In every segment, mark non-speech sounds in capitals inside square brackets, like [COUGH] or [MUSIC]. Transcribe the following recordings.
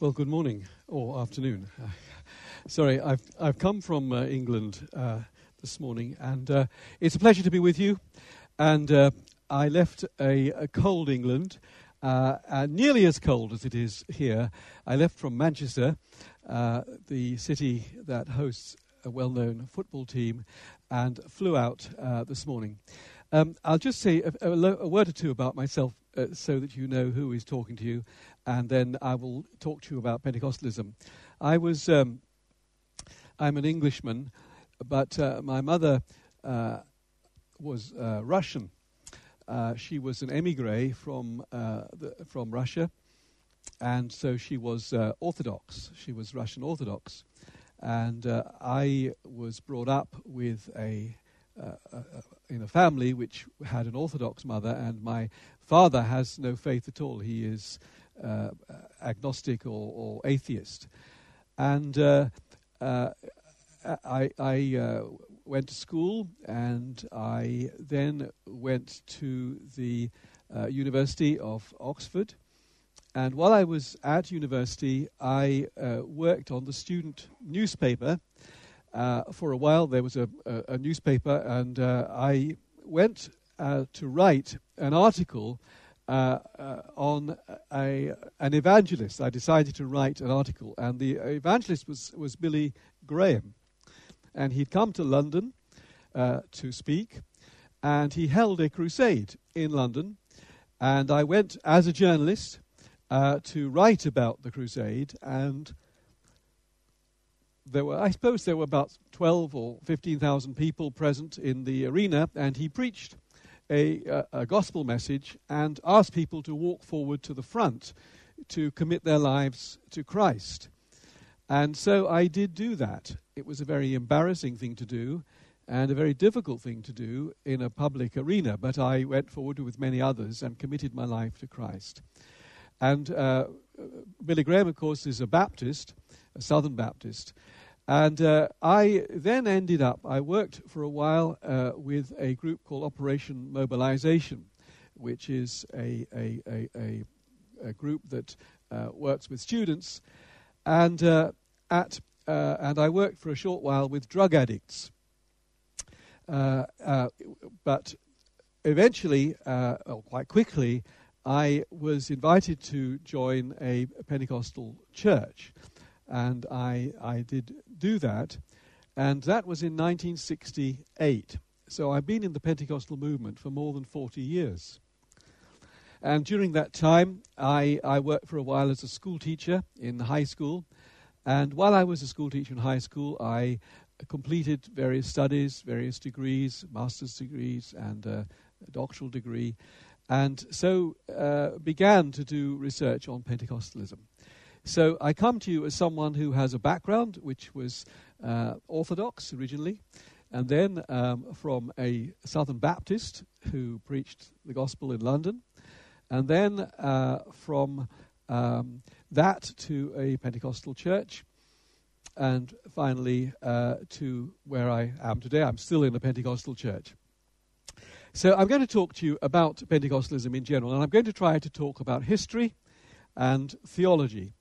Well, good morning or afternoon. [LAUGHS] Sorry, I've I've come from uh, England uh, this morning, and uh, it's a pleasure to be with you. And uh, I left a, a cold England, uh, nearly as cold as it is here. I left from Manchester, the city that hosts a well-known football team, and flew out this morning. Um, I'll just say a, a, a, word or two about myself so that you know who is talking to you and then I will talk to you about Pentecostalism. I was, um, I'm an Englishman, but uh, my mother uh, was uh, Russian. Uh, she was an emigre from uh, the, from Russia, and so she was uh, Orthodox. She was Russian Orthodox, and I was brought up with a uh, in a family which had an Orthodox mother, and my father has no faith at all. He is uh, agnostic or, or, atheist. And uh, uh, I, I went to school and I then went to the University of Oxford. And while I was at university, I uh, worked on the student newspaper. Uh, for a while, there was a, a, a newspaper, and uh, I went to write an article uh, uh, on a, an evangelist. I decided to write an article, and the evangelist was, was Billy Graham. And he'd come to London uh, to speak, and he held a crusade in London. And I went as a journalist uh, to write about the crusade, and there were, I suppose, there were about 12 or 15,000 people present in the arena, and he preached a, a, gospel message and ask people to walk forward to the front to commit their lives to Christ. And so I did do that. It was a very embarrassing thing to do and a very difficult thing to do in a public arena, but I went forward with many others and committed my life to Christ. And uh, Billy Graham, of course, is a Baptist, a Southern Baptist, and uh, I then ended up, I worked for a while uh, with a group called Operation Mobilization, which is a, a, a, a, a group that uh, works with students. And, uh, at, uh, and I worked for a short while with drug addicts. Uh, but eventually, or quite quickly, I was invited to join a Pentecostal church and I, I did do that. And that was in 1968. So I've been in the Pentecostal movement for more than 40 years. And during that time, I, I worked for a while as a school teacher in high school. And while I was a school teacher in high school, I completed various studies, various degrees, master's degrees, and a doctoral degree. And so uh, began to do research on Pentecostalism. So I come to you as someone who has a background which was uh, Orthodox originally, and then um, from a Southern Baptist who preached the gospel in London, and then uh, from um, that to a Pentecostal church, and finally uh, to where I am today. I'm still in a Pentecostal church. So I'm going to talk to you about Pentecostalism in general, and I'm going to try to talk about history and theology.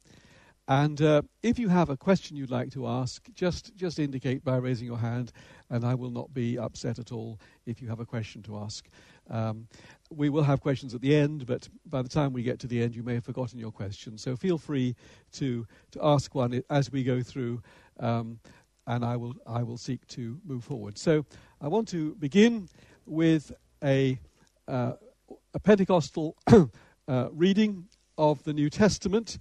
And uh, if you have a question you'd like to ask, just, just indicate by raising your hand, and I will not be upset at all if you have a question to ask. Um, we will have questions at the end, but by the time we get to the end, you may have forgotten your question. So feel free to, to ask one as we go through, um, and I will, I will seek to move forward. So I want to begin with a, uh, a Pentecostal [COUGHS] uh, reading of the New Testament.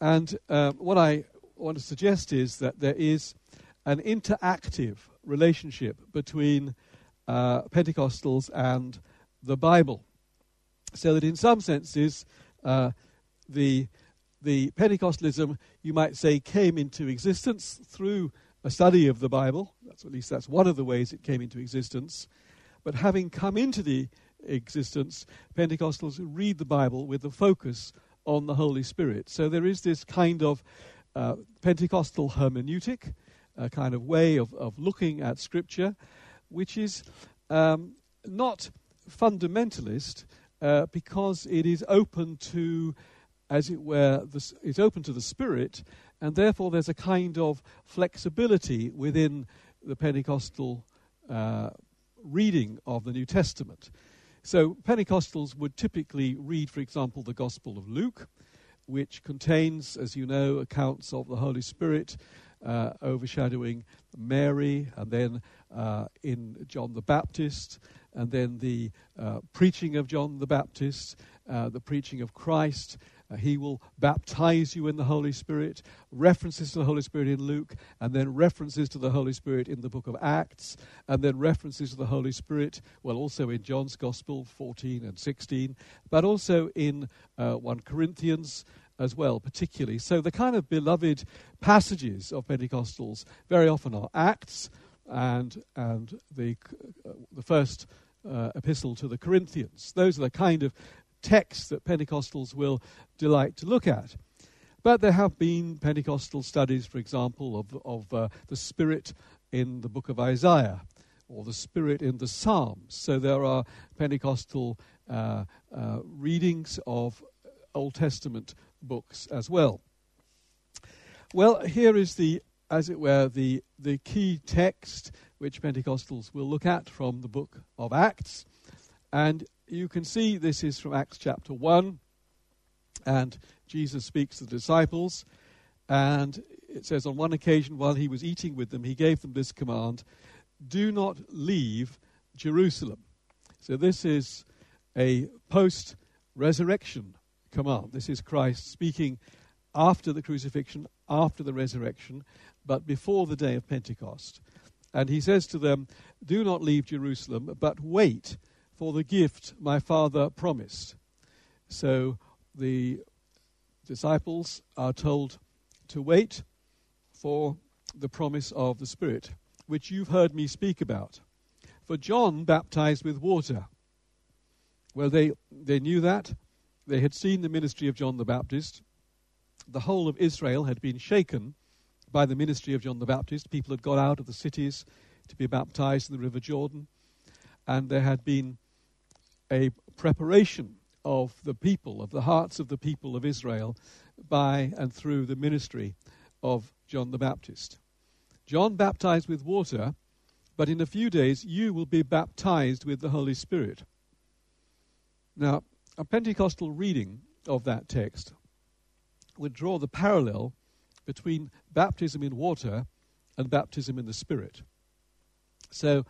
And uh, what I want to suggest is that there is an interactive relationship between uh, Pentecostals and the Bible. So that in some senses, uh, the, the Pentecostalism, you might say, came into existence through a study of the Bible. That's at least that's one of the ways it came into existence. But having come into the existence, Pentecostals read the Bible with the focus on the Holy Spirit. So there is this kind of uh, Pentecostal hermeneutic, a kind of way of, of looking at Scripture, which is um, not fundamentalist uh, because it is open to as it were, the, it's open to the Spirit, and therefore there's a kind of flexibility within the Pentecostal uh, reading of the New Testament. So Pentecostals would typically read, for example, the Gospel of Luke, which contains, as you know, accounts of the Holy Spirit uh, overshadowing Mary, and then uh, in John the Baptist, and then the uh, preaching of John the Baptist, uh, the preaching of Christ. Uh, he will baptize you in the Holy Spirit, references to the Holy Spirit in Luke, and then references to the Holy Spirit in the book of Acts, and then references to the Holy Spirit, well, also in John's Gospel 14 and 16, but also in uh, 1 Corinthians as well, particularly. So the kind of beloved passages of Pentecostals very often are Acts and, and the, uh, the first uh, epistle to the Corinthians. Those are the kind of texts that Pentecostals will delight to look at. But there have been Pentecostal studies, for example, of, of uh, the Spirit in the book of Isaiah or the Spirit in the Psalms. So there are Pentecostal uh, uh, readings of Old Testament books as well. Well, here is the, as it were, the, the key text which Pentecostals will look at from the book of Acts. And you can see this is from Acts chapter 1. And Jesus speaks to the disciples. And it says, On one occasion, while he was eating with them, he gave them this command Do not leave Jerusalem. So this is a post resurrection command. This is Christ speaking after the crucifixion, after the resurrection, but before the day of Pentecost. And he says to them, Do not leave Jerusalem, but wait for the gift my Father promised. So the disciples are told to wait for the promise of the Spirit, which you've heard me speak about. For John baptized with water. Well, they, they knew that. They had seen the ministry of John the Baptist. The whole of Israel had been shaken by the ministry of John the Baptist. People had got out of the cities to be baptized in the River Jordan. And there had been a preparation of the people, of the hearts of the people of Israel, by and through the ministry of John the Baptist. John baptized with water, but in a few days you will be baptized with the Holy Spirit. Now, a Pentecostal reading of that text would draw the parallel between baptism in water and baptism in the Spirit. So,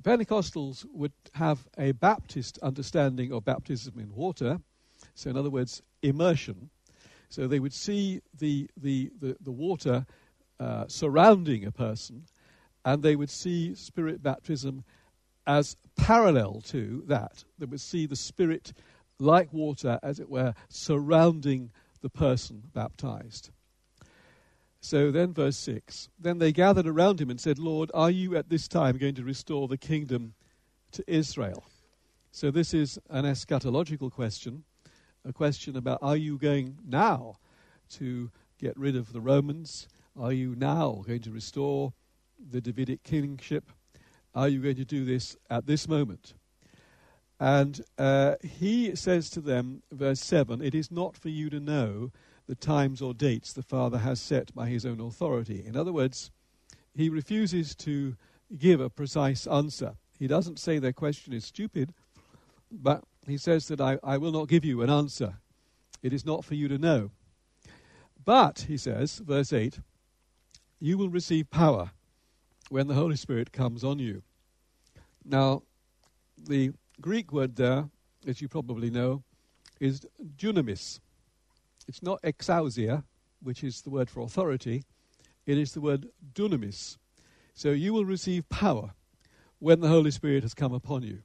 Pentecostals would have a Baptist understanding of baptism in water, so, in other words, immersion. So, they would see the, the, the, the water uh, surrounding a person, and they would see Spirit baptism as parallel to that. They would see the Spirit like water, as it were, surrounding the person baptized. So then, verse 6 Then they gathered around him and said, Lord, are you at this time going to restore the kingdom to Israel? So this is an eschatological question, a question about are you going now to get rid of the Romans? Are you now going to restore the Davidic kingship? Are you going to do this at this moment? And uh, he says to them, verse 7 It is not for you to know the times or dates the Father has set by his own authority. In other words, he refuses to give a precise answer. He doesn't say their question is stupid, but he says that I, I will not give you an answer. It is not for you to know. But, he says, verse 8, you will receive power when the Holy Spirit comes on you. Now, the Greek word there, as you probably know, is dunamis. It's not exousia, which is the word for authority. It is the word dunamis. So you will receive power when the Holy Spirit has come upon you.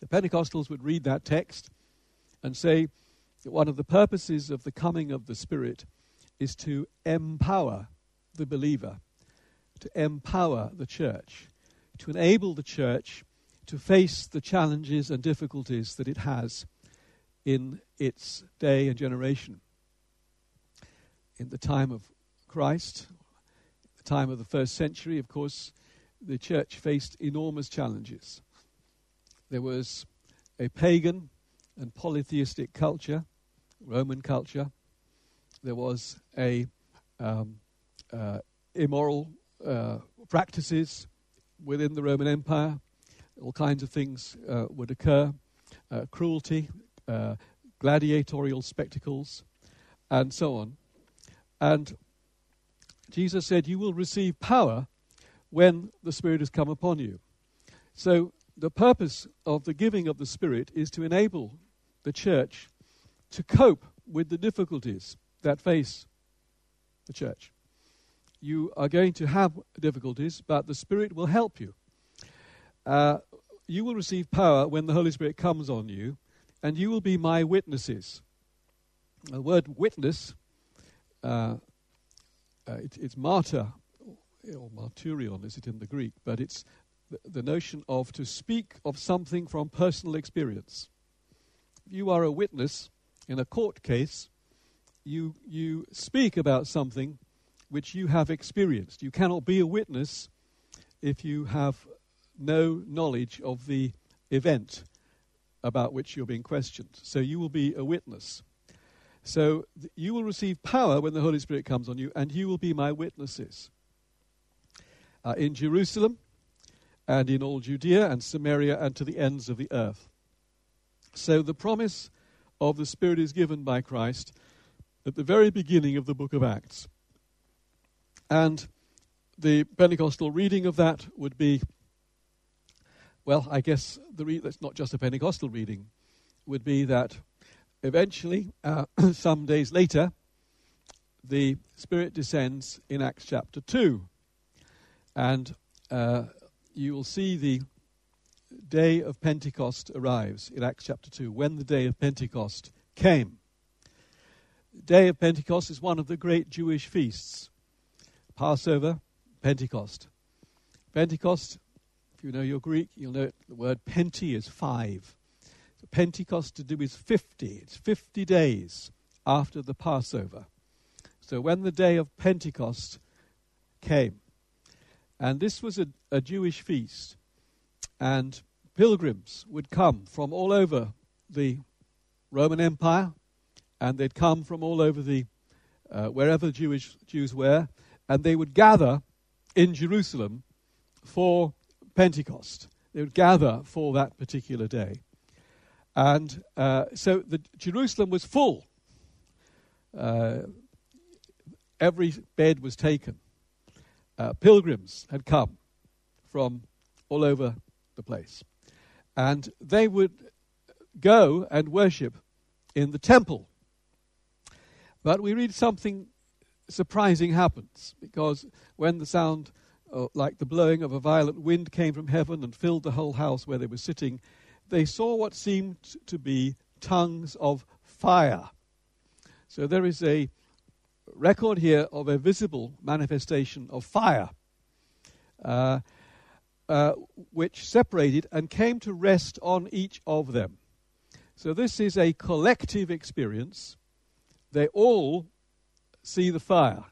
So Pentecostals would read that text and say that one of the purposes of the coming of the Spirit is to empower the believer, to empower the church, to enable the church to face the challenges and difficulties that it has in its day and generation. In the time of Christ, the time of the first century, of course, the church faced enormous challenges. There was a pagan and polytheistic culture Roman culture. There was a um, uh, immoral uh, practices within the Roman Empire. All kinds of things uh, would occur: uh, cruelty, uh, gladiatorial spectacles, and so on. And Jesus said, "You will receive power when the Spirit has come upon you." So the purpose of the giving of the Spirit is to enable the church to cope with the difficulties that face the church. You are going to have difficulties, but the Spirit will help you. Uh, you will receive power when the Holy Spirit comes on you, and you will be my witnesses. The word witness, uh, uh, it, it's martyr, or martyrion is it in the Greek, but it's the, the notion of to speak of something from personal experience. You are a witness in a court case, you, you speak about something which you have experienced. You cannot be a witness if you have no knowledge of the event about which you're being questioned. So you will be a witness. So th- you will receive power when the Holy Spirit comes on you, and you will be my witnesses. Uh, in Jerusalem, and in all Judea and Samaria and to the ends of the earth. So the promise of the Spirit is given by Christ at the very beginning of the book of Acts. And the Pentecostal reading of that would be, well, I guess the re- that's not just a Pentecostal reading, would be that eventually, uh, [COUGHS] some days later, the Spirit descends in Acts chapter 2. And uh, you will see the day of Pentecost arrives in Acts chapter 2, when the day of Pentecost came. The day of Pentecost is one of the great Jewish feasts Passover, Pentecost. Pentecost, if you know your Greek, you'll know the word pente is five. So Pentecost to do with 50. It's 50 days after the Passover. So when the day of Pentecost came, and this was a, a Jewish feast. And pilgrims would come from all over the Roman Empire, and they'd come from all over the uh, wherever Jewish Jews were, and they would gather in Jerusalem for Pentecost. They would gather for that particular day, and uh, so the Jerusalem was full. Uh, every bed was taken uh, pilgrims had come from all over the place. And they would go and worship in the temple. But we read something surprising happens because when the sound uh, like the blowing of a violent wind came from heaven and filled the whole house where they were sitting, they saw what seemed to be tongues of fire. So there is a record here of a visible manifestation of fire, uh, uh, which separated and came to rest on each of them. So this is a collective experience. They all see the fire,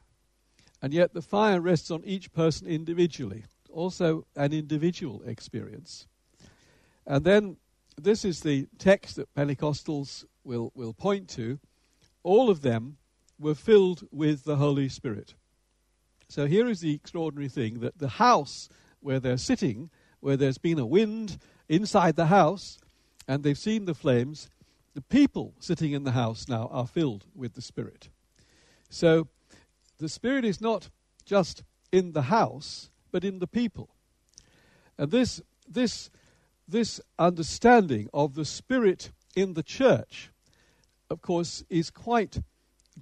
and yet the fire rests on each person individually. Also, an individual experience. And then this is the text that Pentecostals will, will point to. All of them were filled with the Holy Spirit. So here is the extraordinary thing that the house where they're sitting, where there's been a wind inside the house, and they've seen the flames, the people sitting in the house now are filled with the Spirit. So the Spirit is not just in the house, but in the people. And this, this, this understanding of the Spirit in the church, of course, is quite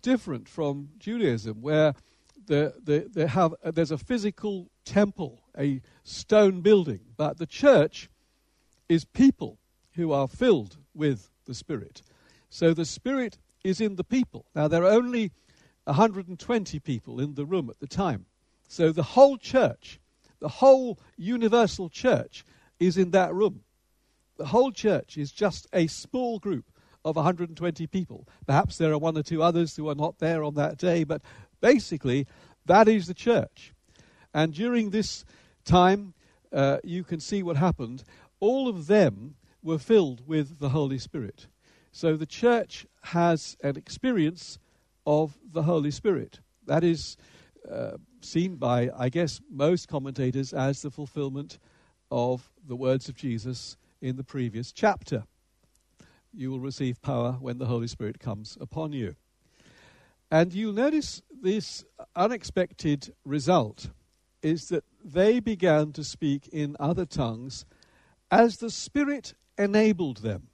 different from Judaism, where the, the, they have, uh, there's a physical temple, a stone building, but the church is people who are filled with the Spirit. So the Spirit is in the people. Now, there are only 120 people in the room at the time. So the whole church, the whole universal church, is in that room. The whole church is just a small group of 120 people. Perhaps there are one or two others who are not there on that day, but basically, that is the church. And during this time, uh, you can see what happened. All of them were filled with the Holy Spirit. So the church has an experience of the Holy Spirit. That is uh, seen by, I guess, most commentators as the fulfillment of the words of Jesus in the previous chapter. You will receive power when the Holy Spirit comes upon you. And you'll notice this unexpected result is that they began to speak in other tongues as the Spirit enabled them.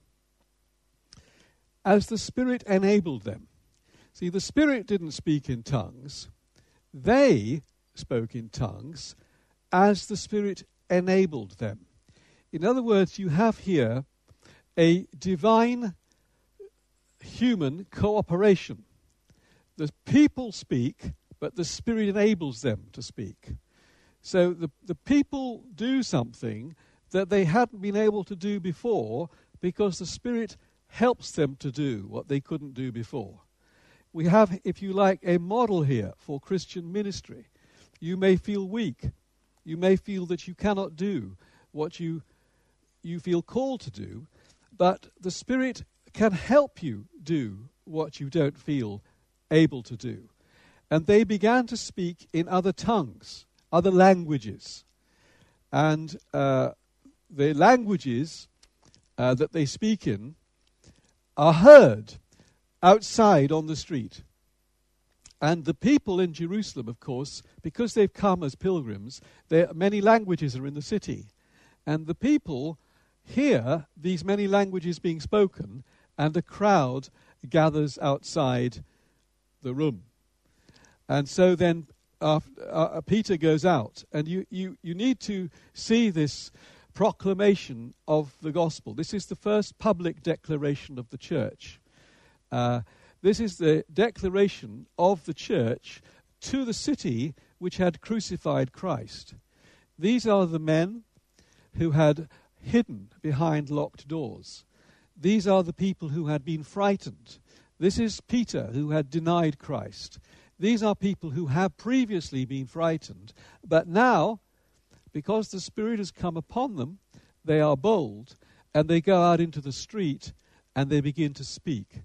As the Spirit enabled them. See, the Spirit didn't speak in tongues, they spoke in tongues as the Spirit enabled them. In other words, you have here a divine human cooperation. The people speak, but the Spirit enables them to speak. So the, the people do something that they hadn't been able to do before because the Spirit helps them to do what they couldn't do before. We have, if you like, a model here for Christian ministry. You may feel weak. You may feel that you cannot do what you, you feel called to do, but the Spirit can help you do what you don't feel able to do. And they began to speak in other tongues, other languages. And uh, the languages uh, that they speak in are heard outside on the street. And the people in Jerusalem, of course, because they've come as pilgrims, many languages are in the city. And the people hear these many languages being spoken, and a crowd gathers outside the room. And so then uh, uh, Peter goes out, and you, you, you need to see this proclamation of the gospel. This is the first public declaration of the church. Uh, this is the declaration of the church to the city which had crucified Christ. These are the men who had hidden behind locked doors. These are the people who had been frightened. This is Peter who had denied Christ. These are people who have previously been frightened, but now because the Spirit has come upon them, they are bold and they go out into the street and they begin to speak.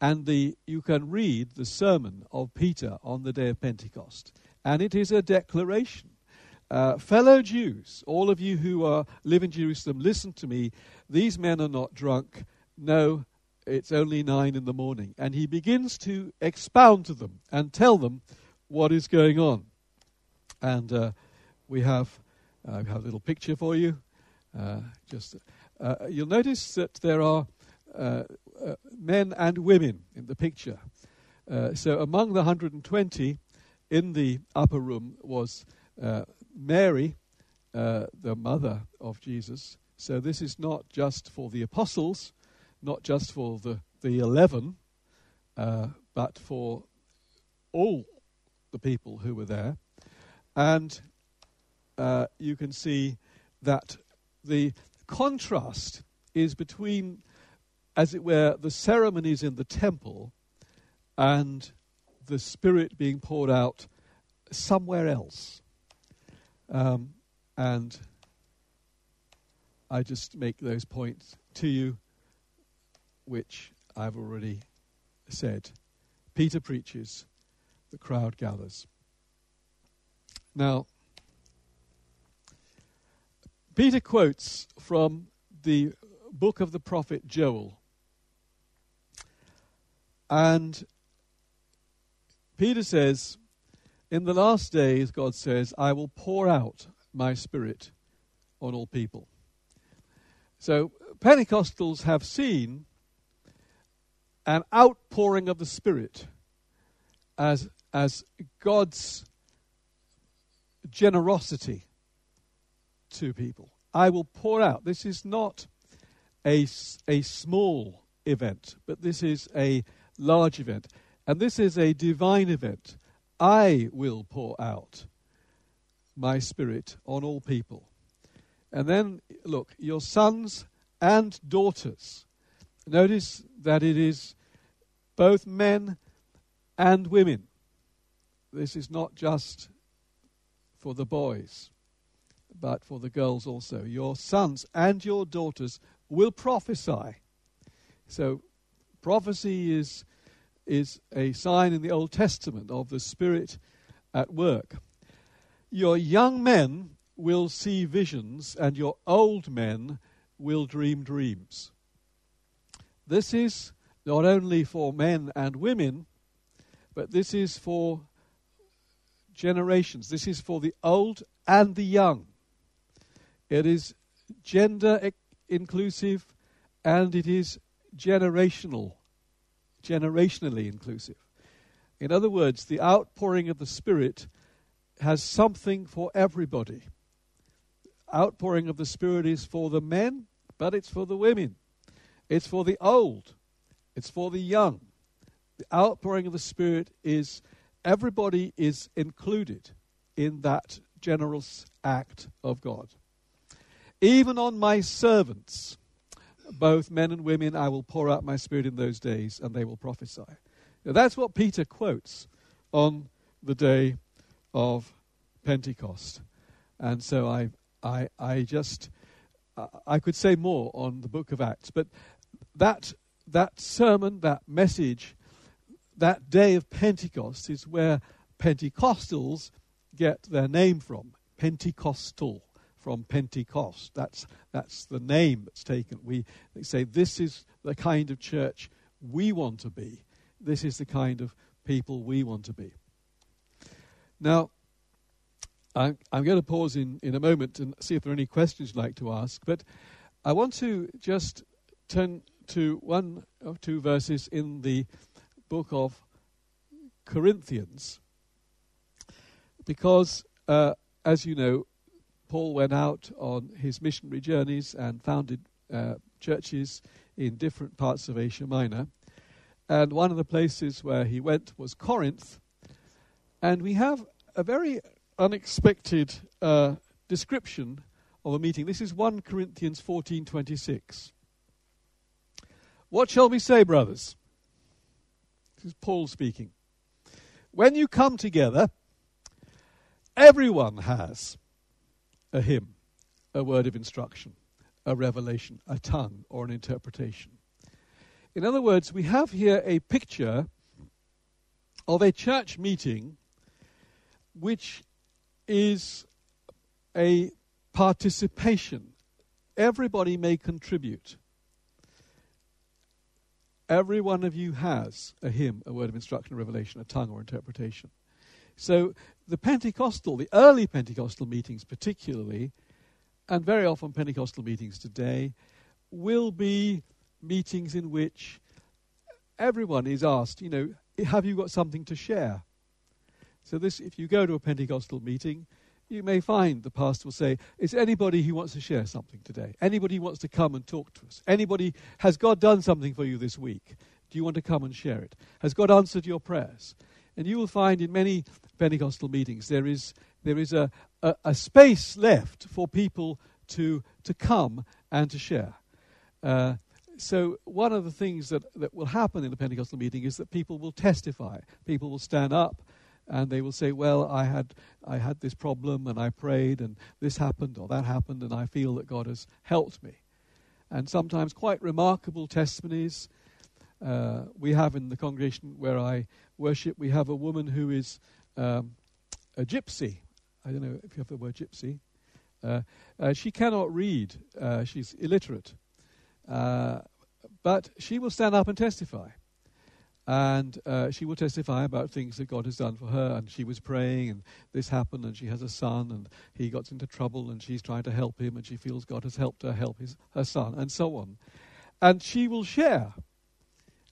And the, you can read the sermon of Peter on the day of Pentecost. And it is a declaration. Uh, fellow Jews, all of you who are, live in Jerusalem, listen to me. These men are not drunk. No, it's only nine in the morning. And he begins to expound to them and tell them what is going on. And uh, we have I have a little picture for you. Uh, just uh, you'll notice that there are uh, uh men and women in the picture. Uh, so among the 120 in the upper room was uh, Mary, the mother of Jesus. So this is not just for the apostles, not just for the the eleven, but for all the people who were there. And uh, you can see that the contrast is between, as it were, the ceremonies in the temple and the Spirit being poured out somewhere else. Um, and I just make those points to you, which I've already said. Peter preaches, the crowd gathers. Now, Peter quotes from the book of the prophet Joel. And Peter says, In the last days, God says, I will pour out my spirit on all people. So, Pentecostals have seen an outpouring of the Spirit as, as God's generosity to people. I will pour out. This is not a, a small event, but this is a large event. And this is a divine event. I will pour out my spirit on all people. And then, look, your sons and daughters. Notice that it is both men and women. This is not just for the boys but for the girls also. Your sons and your daughters will prophesy. So, Prophecy is, is a sign in the Old Testament of the Spirit at work. Your young men will see visions, and your old men will dream dreams. This is not only for men and women, but this is for generations. This is for the old and the young. It is gender inclusive and it is generational, generationally inclusive. In other words, the outpouring of the Spirit has something for everybody. Outpouring of the Spirit is for the men, but it's for the women. It's for the old. It's for the young. The outpouring of the Spirit is everybody is included in that generous act of God. Even on my servants, both men and women, I will pour out my spirit in those days, and they will prophesy. Now, that's what Peter quotes on the day of Pentecost. And so I, I, I just, I could say more on the book of Acts, but that, that sermon, that message, that day of Pentecost is where Pentecostals get their name from. Pentecostal from Pentecost. That's, that's the name that's taken. We they say this is the kind of church we want to be. This is the kind of people we want to be. Now, I'm, I'm going to pause in, in a moment and see if there are any questions you'd like to ask, but I want to just turn to one or two verses in the book of Corinthians because, uh, as you know, Paul went out on his missionary journeys and founded uh, churches in different parts of Asia Minor. And one of the places where he went was Corinth. And we have a very unexpected uh, description of a meeting. This is 1 Corinthians 14:26. What shall we say, brothers? This is Paul speaking. When you come together, everyone has a hymn, a word of instruction, a revelation, a tongue, or an interpretation. In other words, we have here a picture of a church meeting which is a participation. Everybody may contribute. Every one of you has a hymn, a word of instruction, a revelation, a tongue, or interpretation. So the Pentecostal, the early Pentecostal meetings particularly, and very often Pentecostal meetings today, will be meetings in which everyone is asked, you know, have you got something to share? So this, if you go to a Pentecostal meeting, you may find the pastor will say, Is anybody who wants to share something today? Anybody who wants to come and talk to us? Anybody, has God done something for you this week? Do you want to come and share it? Has God answered your prayers? And you will find in many Pentecostal meetings, there is, there is a, a, a space left for people to, to come and to share. Uh, so, one of the things that, that will happen in a Pentecostal meeting is that people will testify. People will stand up and they will say, Well, I had, I had this problem and I prayed and this happened or that happened and I feel that God has helped me. And sometimes quite remarkable testimonies. Uh, we have in the congregation where I worship, we have a woman who is um, a gypsy. I don't know if you have the word gypsy. Uh, uh, she cannot read, uh, she's illiterate. Uh, but she will stand up and testify. And uh, she will testify about things that God has done for her. And she was praying, and this happened, and she has a son, and he got into trouble, and she's trying to help him, and she feels God has helped her help his, her son, and so on. And she will share,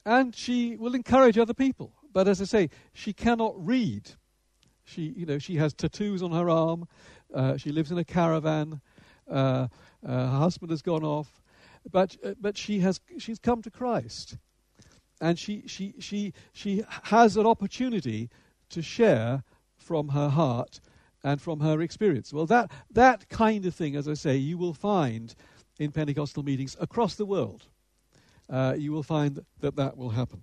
and she will encourage other people. But as I say, she cannot read. She, you know, she has tattoos on her arm. Uh, she lives in a caravan. Uh, uh, her husband has gone off, but uh, but she has she's come to Christ, and she she she she has an opportunity to share from her heart and from her experience. Well, that that kind of thing, as I say, you will find in Pentecostal meetings across the world. Uh, you will find that that will happen.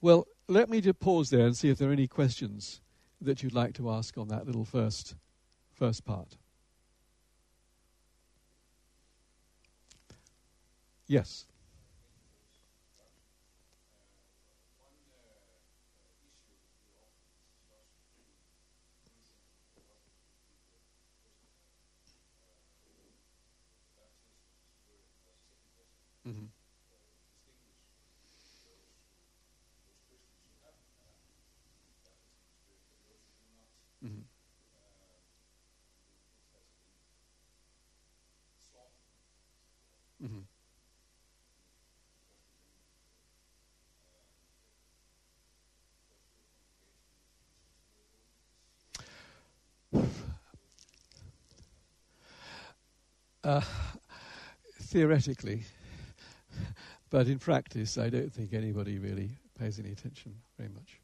Well, let me just pause there and see if there are any questions that you'd like to ask on that little first first part. Yes. Uh, theoretically, but in practice, I don't think anybody really pays any attention very much.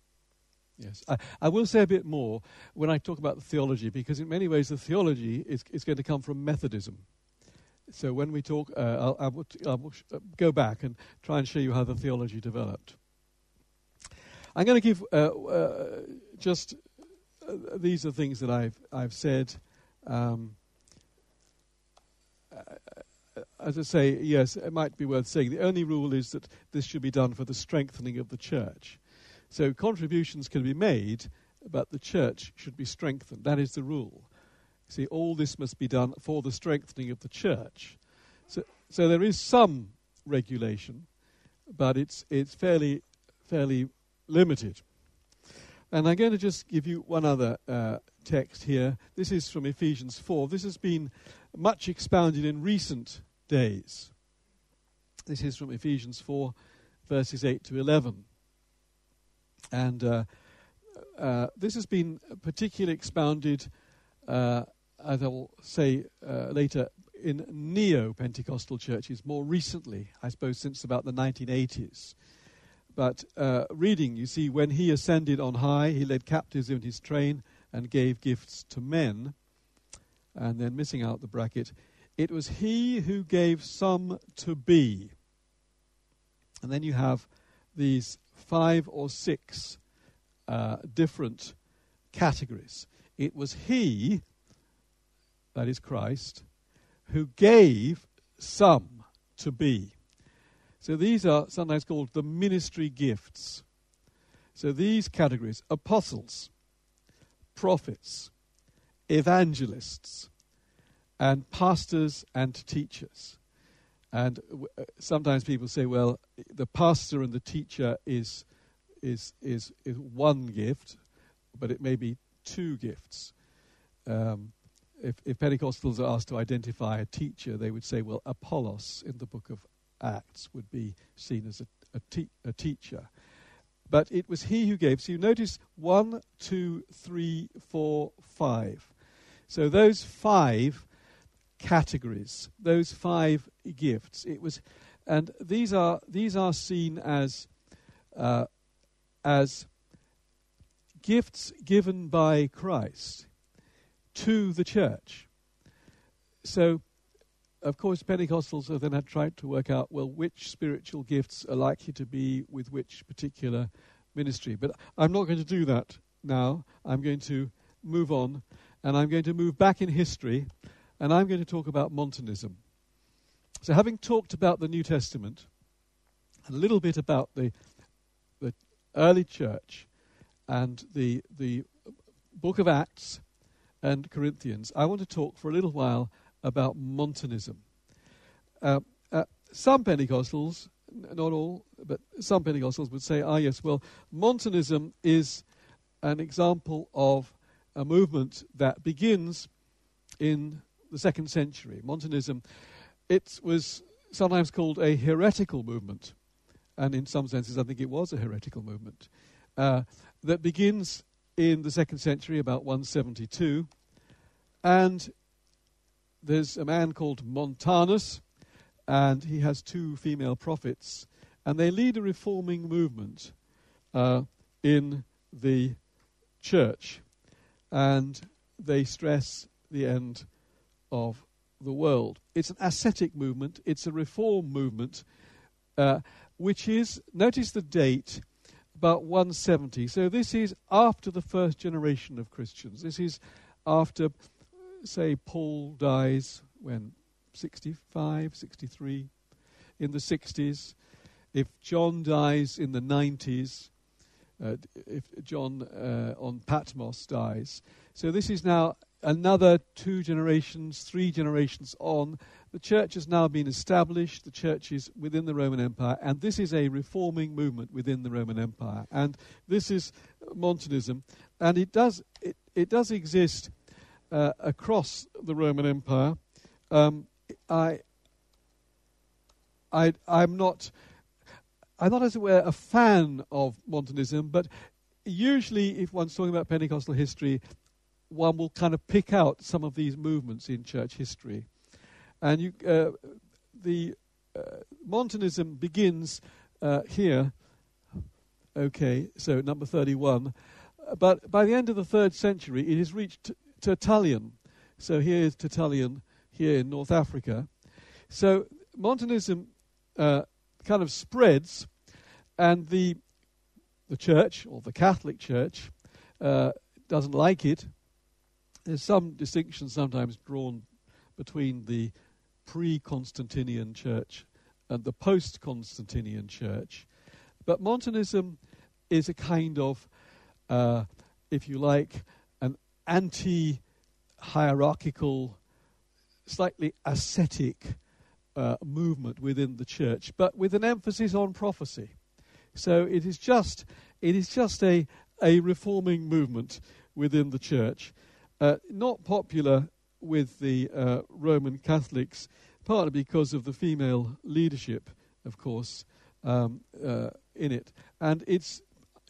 Yes, I, I, will say a bit more when I talk about the theology, because in many ways the theology is, is going to come from Methodism. So when we talk, uh, I'll, I will, I will uh, go back and try and show you how the theology developed. I'm going to give uh, uh, just uh, these are things that I've I've said. Um, uh, as I say, yes, it might be worth saying. The only rule is that this should be done for the strengthening of the church. So contributions can be made, but the church should be strengthened. That is the rule. See, all this must be done for the strengthening of the church. So, so there is some regulation, but it's it's fairly fairly limited. And I'm going to just give you one other uh, text here. This is from Ephesians 4. This has been much expounded in recent days. This is from Ephesians 4, verses 8 to 11. And uh, uh, this has been particularly expounded, uh, as I will say uh, later, in neo Pentecostal churches more recently, I suppose since about the 1980s. But uh, reading, you see, when he ascended on high, he led captives in his train and gave gifts to men. And then missing out the bracket, it was he who gave some to be. And then you have these five or six uh, different categories. It was He, that is Christ, who gave some to be. So these are sometimes called the ministry gifts. So these categories apostles, prophets, evangelists, and pastors and teachers. And uh, sometimes people say, well, the pastor and the teacher is, is, is, is one gift, but it may be two gifts. Um, if, if Pentecostals are asked to identify a teacher, they would say, well, Apollos in the book of Acts would be seen as a, a, te- a teacher. But it was he who gave. So you notice one, two, three, four, five. So those five categories, those five gifts. It was, and these are these are seen as uh, as gifts given by Christ to the church. So, of course, Pentecostals have then had tried to work out well which spiritual gifts are likely to be with which particular ministry. But I'm not going to do that now. I'm going to move on, and I'm going to move back in history and I'm going to talk about Montanism. So, having talked about the New Testament, a little bit about the, the early church and the, the book of Acts and Corinthians, I want to talk for a little while about Montanism. Uh, uh, some Pentecostals, not all, but some Pentecostals would say, ah, yes, well, Montanism is an example of a movement that begins in the second century. Montanism, it was sometimes called a heretical movement, and in some senses, I think it was a heretical movement uh, that begins in the second century, about 172, and there's a man called Montanus, and he has two female prophets, and they lead a reforming movement uh, in the church, and they stress the end of the world. It's an ascetic movement, it's a reform movement, uh, which is, notice the date, about 170. So this is after the first generation of Christians. This is after, say, Paul dies when 65, 63, in the 60s. If John dies in the 90s, uh, if John uh, on Patmos dies. So this is now another two generations, three generations on, the church has now been established, the church is within the Roman Empire, and this is a reforming movement within the Roman Empire. And this is Montanism, and it does, it, it does exist uh, across the Roman Empire. Um, I, I, I'm not. I'm not, as it were, a fan of Montanism, but usually, if one's talking about Pentecostal history, one will kind of pick out some of these movements in church history. And you, uh, the uh, Montanism begins uh, here. Okay, so number 31. Uh, but by the end of the third century, it has reached Tertullian. So here is Tertullian here in North Africa. So Montanism uh, kind of spreads, and the the church or the Catholic Church uh, doesn't like it. There's some distinction sometimes drawn between the pre-Constantinian church and the post-Constantinian church, but Montanism is a kind of, uh, if you like, an anti-hierarchical, slightly ascetic uh, movement within the church, but with an emphasis on prophecy. So it is just it is just a a reforming movement within the church, uh, not popular with the uh, Roman Catholics, partly because of the female leadership, of course, um, uh, in it, and it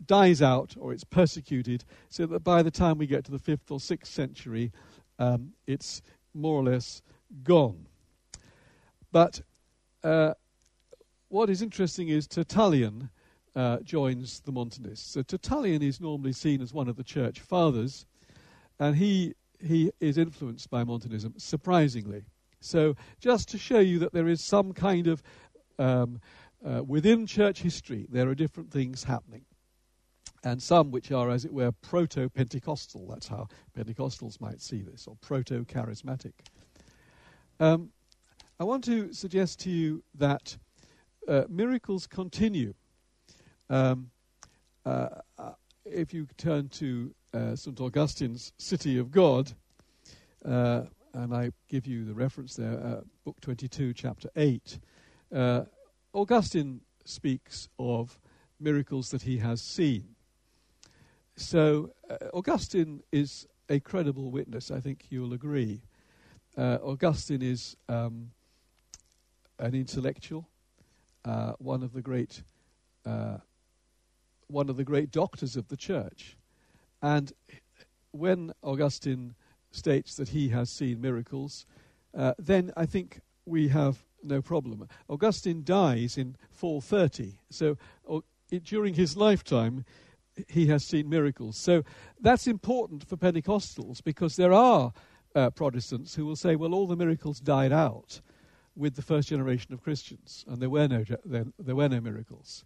dies out or it's persecuted, so that by the time we get to the fifth or sixth century, um, it's more or less gone. But uh, what is interesting is Tertullian uh, joins the Montanists. So Tertullian is normally seen as one of the church fathers, and he he is influenced by Montanism, surprisingly. So just to show you that there is some kind of um, uh, within church history, there are different things happening. And some which are, as it were, proto Pentecostal. That's how Pentecostals might see this, or proto charismatic. Um, I want to suggest to you that uh, miracles continue um, uh, uh, if you turn to uh, St. Augustine's City of God, uh, and I give you the reference there, uh, Book 22, Chapter 8, uh, Augustine speaks of miracles that he has seen. So, Augustine is a credible witness, I think you'll agree. Augustine is um, an intellectual, one of the great uh, one of the great doctors of the church. And when Augustine states that he has seen miracles, uh, then I think we have no problem. Augustine dies in 430, so uh, during his lifetime, he has seen miracles. So that's important for Pentecostals because there are uh, Protestants who will say, well, all the miracles died out with the first generation of Christians, and there were no, there, there were no miracles.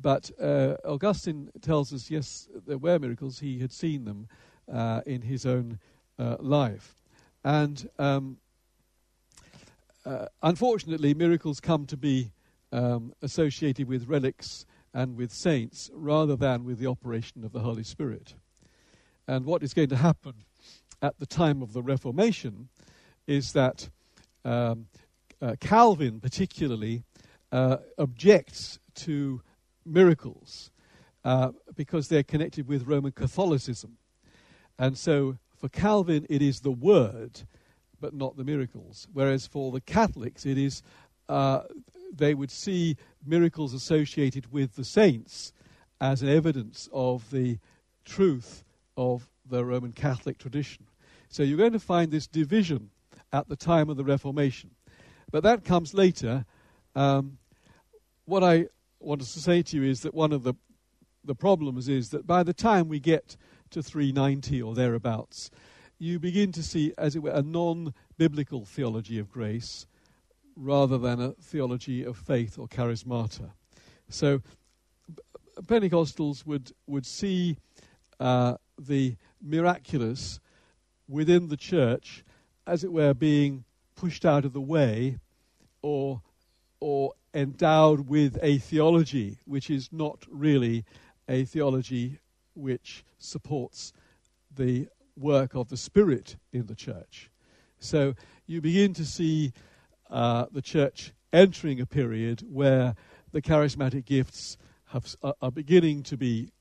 But uh, Augustine tells us, yes, there were miracles. He had seen them uh, in his own uh, life. And um, uh, unfortunately, miracles come to be um, associated with relics and with saints rather than with the operation of the Holy Spirit. And what is going to happen at the time of the Reformation is that um, uh, Calvin, particularly, uh, objects to miracles uh, because they're connected with Roman Catholicism. And so for Calvin, it is the word, but not the miracles. Whereas for the Catholics, it is uh, they would see miracles associated with the saints as an evidence of the truth of the Roman Catholic tradition. So you're going to find this division at the time of the Reformation. But that comes later. Um, what I wanted to say to you is that one of the the problems is that by the time we get to 390 or thereabouts, you begin to see, as it were, a non biblical theology of grace rather than a theology of faith or charismata. So, Pentecostals would, would see uh, the miraculous within the church, as it were, being pushed out of the way or, or endowed with a theology which is not really a theology which supports the work of the Spirit in the church. So you begin to see uh, the church entering a period where the charismatic gifts have, uh, are beginning to be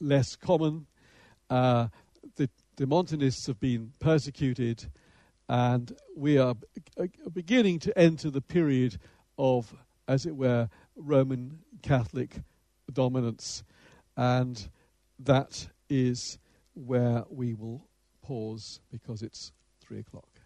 less common. Uh, the, the Montanists have been persecuted, and we are beginning to enter the period of as it were, Roman Catholic dominance. And that is where we will pause because it's three o'clock.